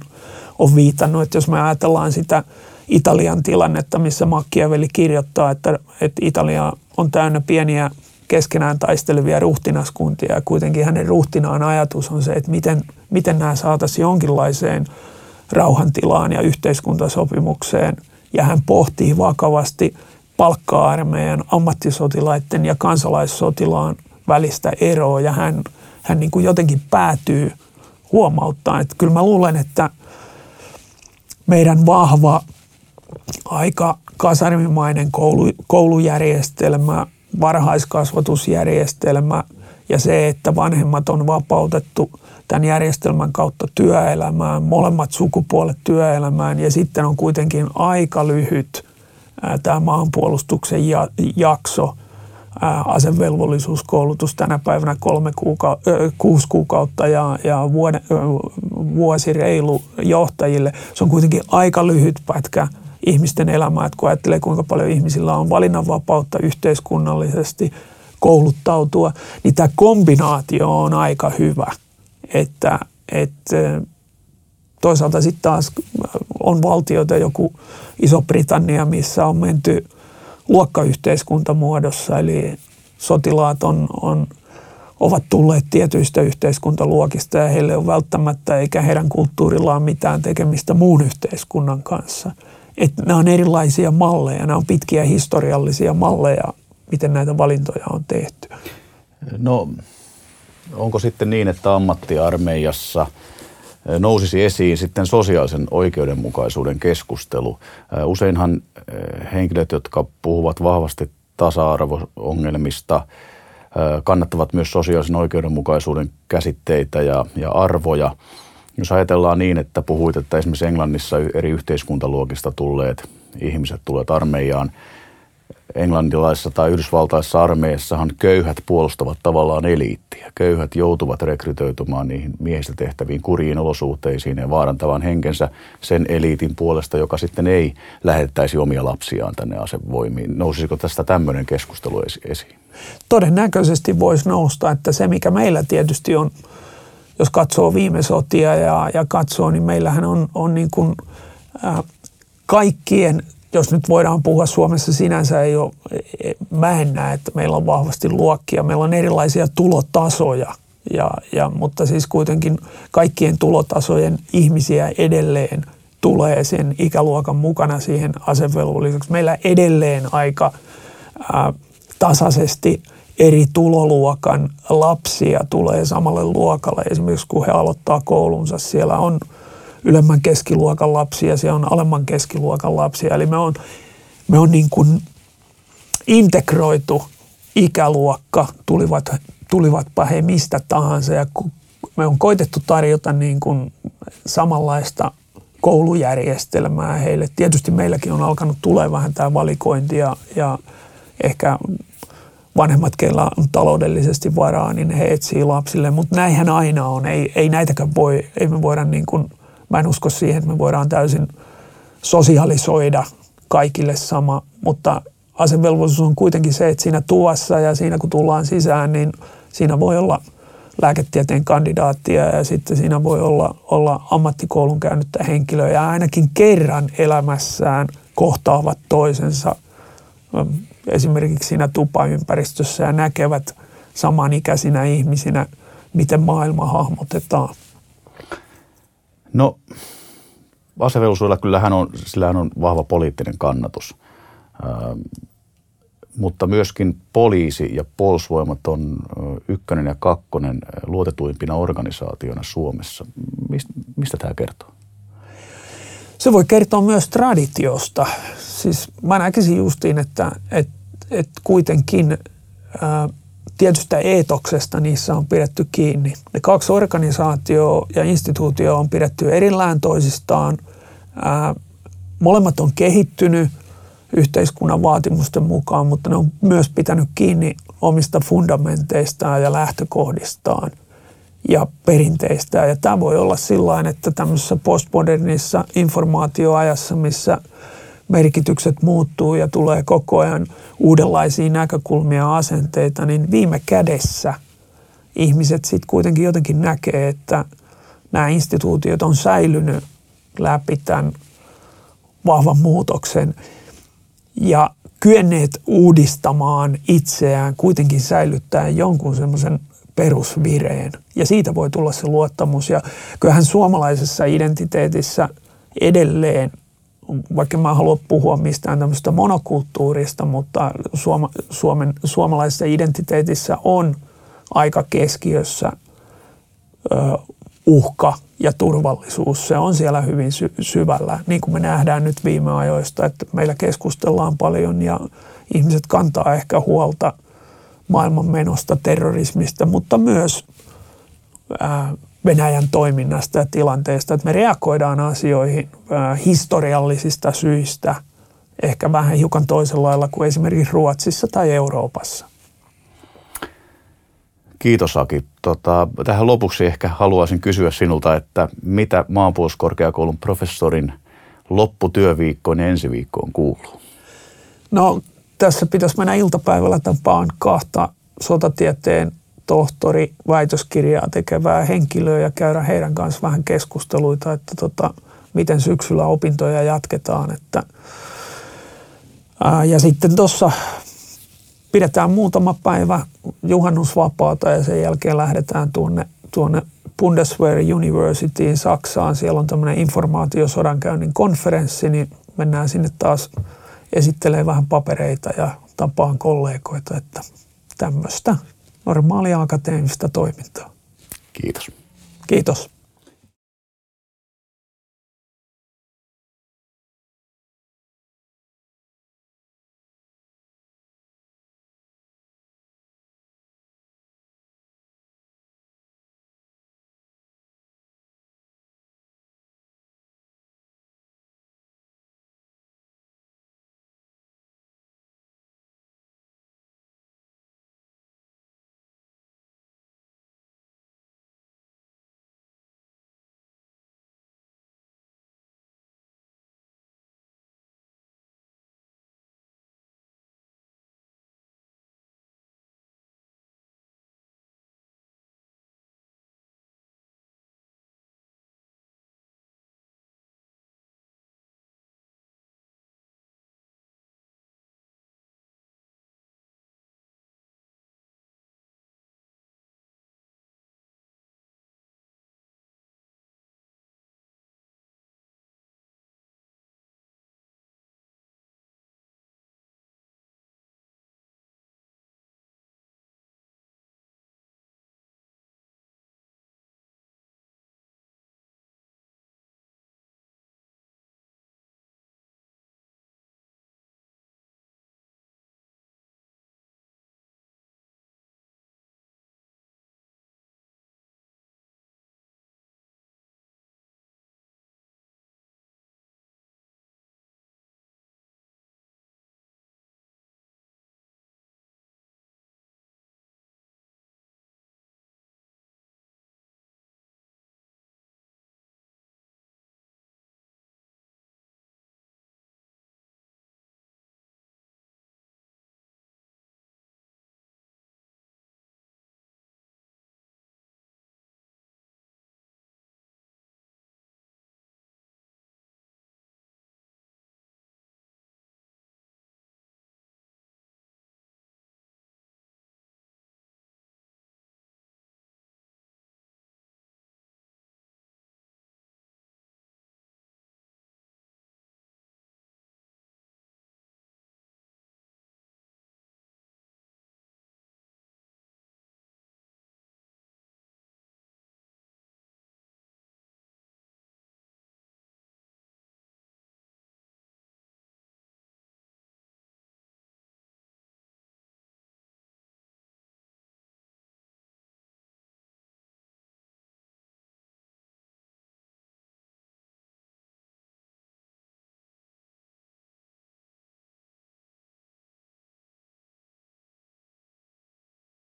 on viitannut, että jos me ajatellaan sitä Italian tilannetta, missä Machiavelli kirjoittaa, että, että Italia on täynnä pieniä keskenään taistelevia ruhtinaskuntia ja kuitenkin hänen ruhtinaan ajatus on se, että miten, miten nämä saataisiin jonkinlaiseen rauhantilaan ja yhteiskuntasopimukseen. Ja hän pohtii vakavasti palkka-armeijan, ammattisotilaiden ja kansalaissotilaan välistä eroa ja hän hän niin kuin jotenkin päätyy huomauttaa. Että kyllä mä luulen, että meidän vahva, aika kasarmimainen koulu, koulujärjestelmä, varhaiskasvatusjärjestelmä ja se, että vanhemmat on vapautettu tämän järjestelmän kautta työelämään, molemmat sukupuolet työelämään ja sitten on kuitenkin aika lyhyt tämä maanpuolustuksen jakso – asevelvollisuuskoulutus tänä päivänä kolme kuuka- kuusi kuukautta ja, ja vuode, vuosi reilu johtajille. Se on kuitenkin aika lyhyt pätkä ihmisten elämää, että kun ajattelee kuinka paljon ihmisillä on valinnanvapautta yhteiskunnallisesti kouluttautua, niin tämä kombinaatio on aika hyvä. Että, että toisaalta sitten taas on valtioita, joku Iso-Britannia, missä on menty – luokkayhteiskuntamuodossa, eli sotilaat on, on, ovat tulleet tietyistä yhteiskuntaluokista ja heille on välttämättä eikä heidän kulttuurillaan mitään tekemistä muun yhteiskunnan kanssa. Et nämä on erilaisia malleja, nämä on pitkiä historiallisia malleja, miten näitä valintoja on tehty. No onko sitten niin, että ammattiarmeijassa – nousisi esiin sitten sosiaalisen oikeudenmukaisuuden keskustelu. Useinhan henkilöt, jotka puhuvat vahvasti tasa-arvo-ongelmista, kannattavat myös sosiaalisen oikeudenmukaisuuden käsitteitä ja, ja arvoja. Jos ajatellaan niin, että puhuit, että esimerkiksi Englannissa eri yhteiskuntaluokista tulleet ihmiset tulevat armeijaan – englantilaisessa tai yhdysvaltaisessa armeijassahan köyhät puolustavat tavallaan eliittiä. Köyhät joutuvat rekrytoitumaan niihin miehistä tehtäviin kuriin olosuhteisiin ja vaarantavan henkensä sen eliitin puolesta, joka sitten ei lähettäisi omia lapsiaan tänne asevoimiin. Nousisiko tästä tämmöinen keskustelu esiin? Todennäköisesti voisi nousta, että se mikä meillä tietysti on, jos katsoo viime sotia ja, ja katsoo, niin meillähän on, on niin kuin, äh, kaikkien, jos nyt voidaan puhua Suomessa sinänsä, ei ole, mä en näe, että meillä on vahvasti luokkia. Meillä on erilaisia tulotasoja, ja, ja, mutta siis kuitenkin kaikkien tulotasojen ihmisiä edelleen tulee sen ikäluokan mukana siihen asevelvolliseksi. Meillä edelleen aika ää, tasaisesti eri tuloluokan lapsia tulee samalle luokalle. Esimerkiksi kun he aloittaa koulunsa, siellä on – ylemmän keskiluokan lapsia, siellä on alemman keskiluokan lapsia. Eli me on, me on niin kuin integroitu ikäluokka, tulivat, tulivatpa he mistä tahansa. Ja me on koitettu tarjota niin kuin samanlaista koulujärjestelmää heille. Tietysti meilläkin on alkanut tulee vähän tämä valikointi ja, ja ehkä vanhemmat, keillä on taloudellisesti varaa, niin he etsii lapsille. Mutta näinhän aina on. Ei, ei näitäkään voi, ei me voida niin kuin – Mä en usko siihen, että me voidaan täysin sosialisoida kaikille sama, mutta asevelvollisuus on kuitenkin se, että siinä tuossa ja siinä kun tullaan sisään, niin siinä voi olla lääketieteen kandidaattia ja sitten siinä voi olla, olla ammattikoulun käynyttä henkilöä ja ainakin kerran elämässään kohtaavat toisensa esimerkiksi siinä tupaympäristössä ja näkevät samanikäisinä ihmisinä, miten maailma hahmotetaan. No asevelvollisuudella kyllähän on, sillähän on vahva poliittinen kannatus. Ähm, mutta myöskin poliisi ja puolustusvoimat on ykkönen ja kakkonen luotetuimpina organisaationa Suomessa. Mist, mistä tämä kertoo? Se voi kertoa myös traditiosta. Siis mä näkisin justiin, että, että, että kuitenkin ää, tietystä eetoksesta niissä on pidetty kiinni. Ne kaksi organisaatioa ja instituutio on pidetty erillään toisistaan. Ää, molemmat on kehittynyt yhteiskunnan vaatimusten mukaan, mutta ne on myös pitänyt kiinni omista fundamenteistaan ja lähtökohdistaan ja perinteistä. Ja tämä voi olla sillä että tämmöisessä postmodernissa informaatioajassa, missä – merkitykset muuttuu ja tulee koko ajan uudenlaisia näkökulmia ja asenteita, niin viime kädessä ihmiset sitten kuitenkin jotenkin näkee, että nämä instituutiot on säilynyt läpi tämän vahvan muutoksen ja kyenneet uudistamaan itseään, kuitenkin säilyttää jonkun semmoisen perusvireen. Ja siitä voi tulla se luottamus. Ja kyllähän suomalaisessa identiteetissä edelleen – vaikka mä haluan puhua mistään tämmöistä monokulttuurista, mutta suoma, Suomen, suomalaisessa identiteetissä on aika keskiössä ö, uhka ja turvallisuus. Se on siellä hyvin sy- syvällä, niin kuin me nähdään nyt viime ajoista, että meillä keskustellaan paljon ja ihmiset kantaa ehkä huolta maailman menosta, terrorismista, mutta myös ää, Venäjän toiminnasta ja tilanteesta, että me reagoidaan asioihin historiallisista syistä ehkä vähän hiukan toisella lailla kuin esimerkiksi Ruotsissa tai Euroopassa. Kiitos Aki. Tota, tähän lopuksi ehkä haluaisin kysyä sinulta, että mitä maanpuolustuskorkeakoulun professorin lopputyöviikkoon ja ensi viikkoon kuuluu? No tässä pitäisi mennä iltapäivällä tapaan kahta sotatieteen tohtori väitöskirjaa tekevää henkilöä ja käydä heidän kanssa vähän keskusteluita, että tota, miten syksyllä opintoja jatketaan. Että, ää, ja sitten tuossa pidetään muutama päivä juhannusvapaata ja sen jälkeen lähdetään tuonne, tuonne Bundeswehr Universityin Saksaan. Siellä on tämmöinen informaatiosodankäynnin konferenssi, niin mennään sinne taas esittelee vähän papereita ja tapaan kollegoita, että tämmöistä normaalia akateemista toimintaa. Kiitos. Kiitos.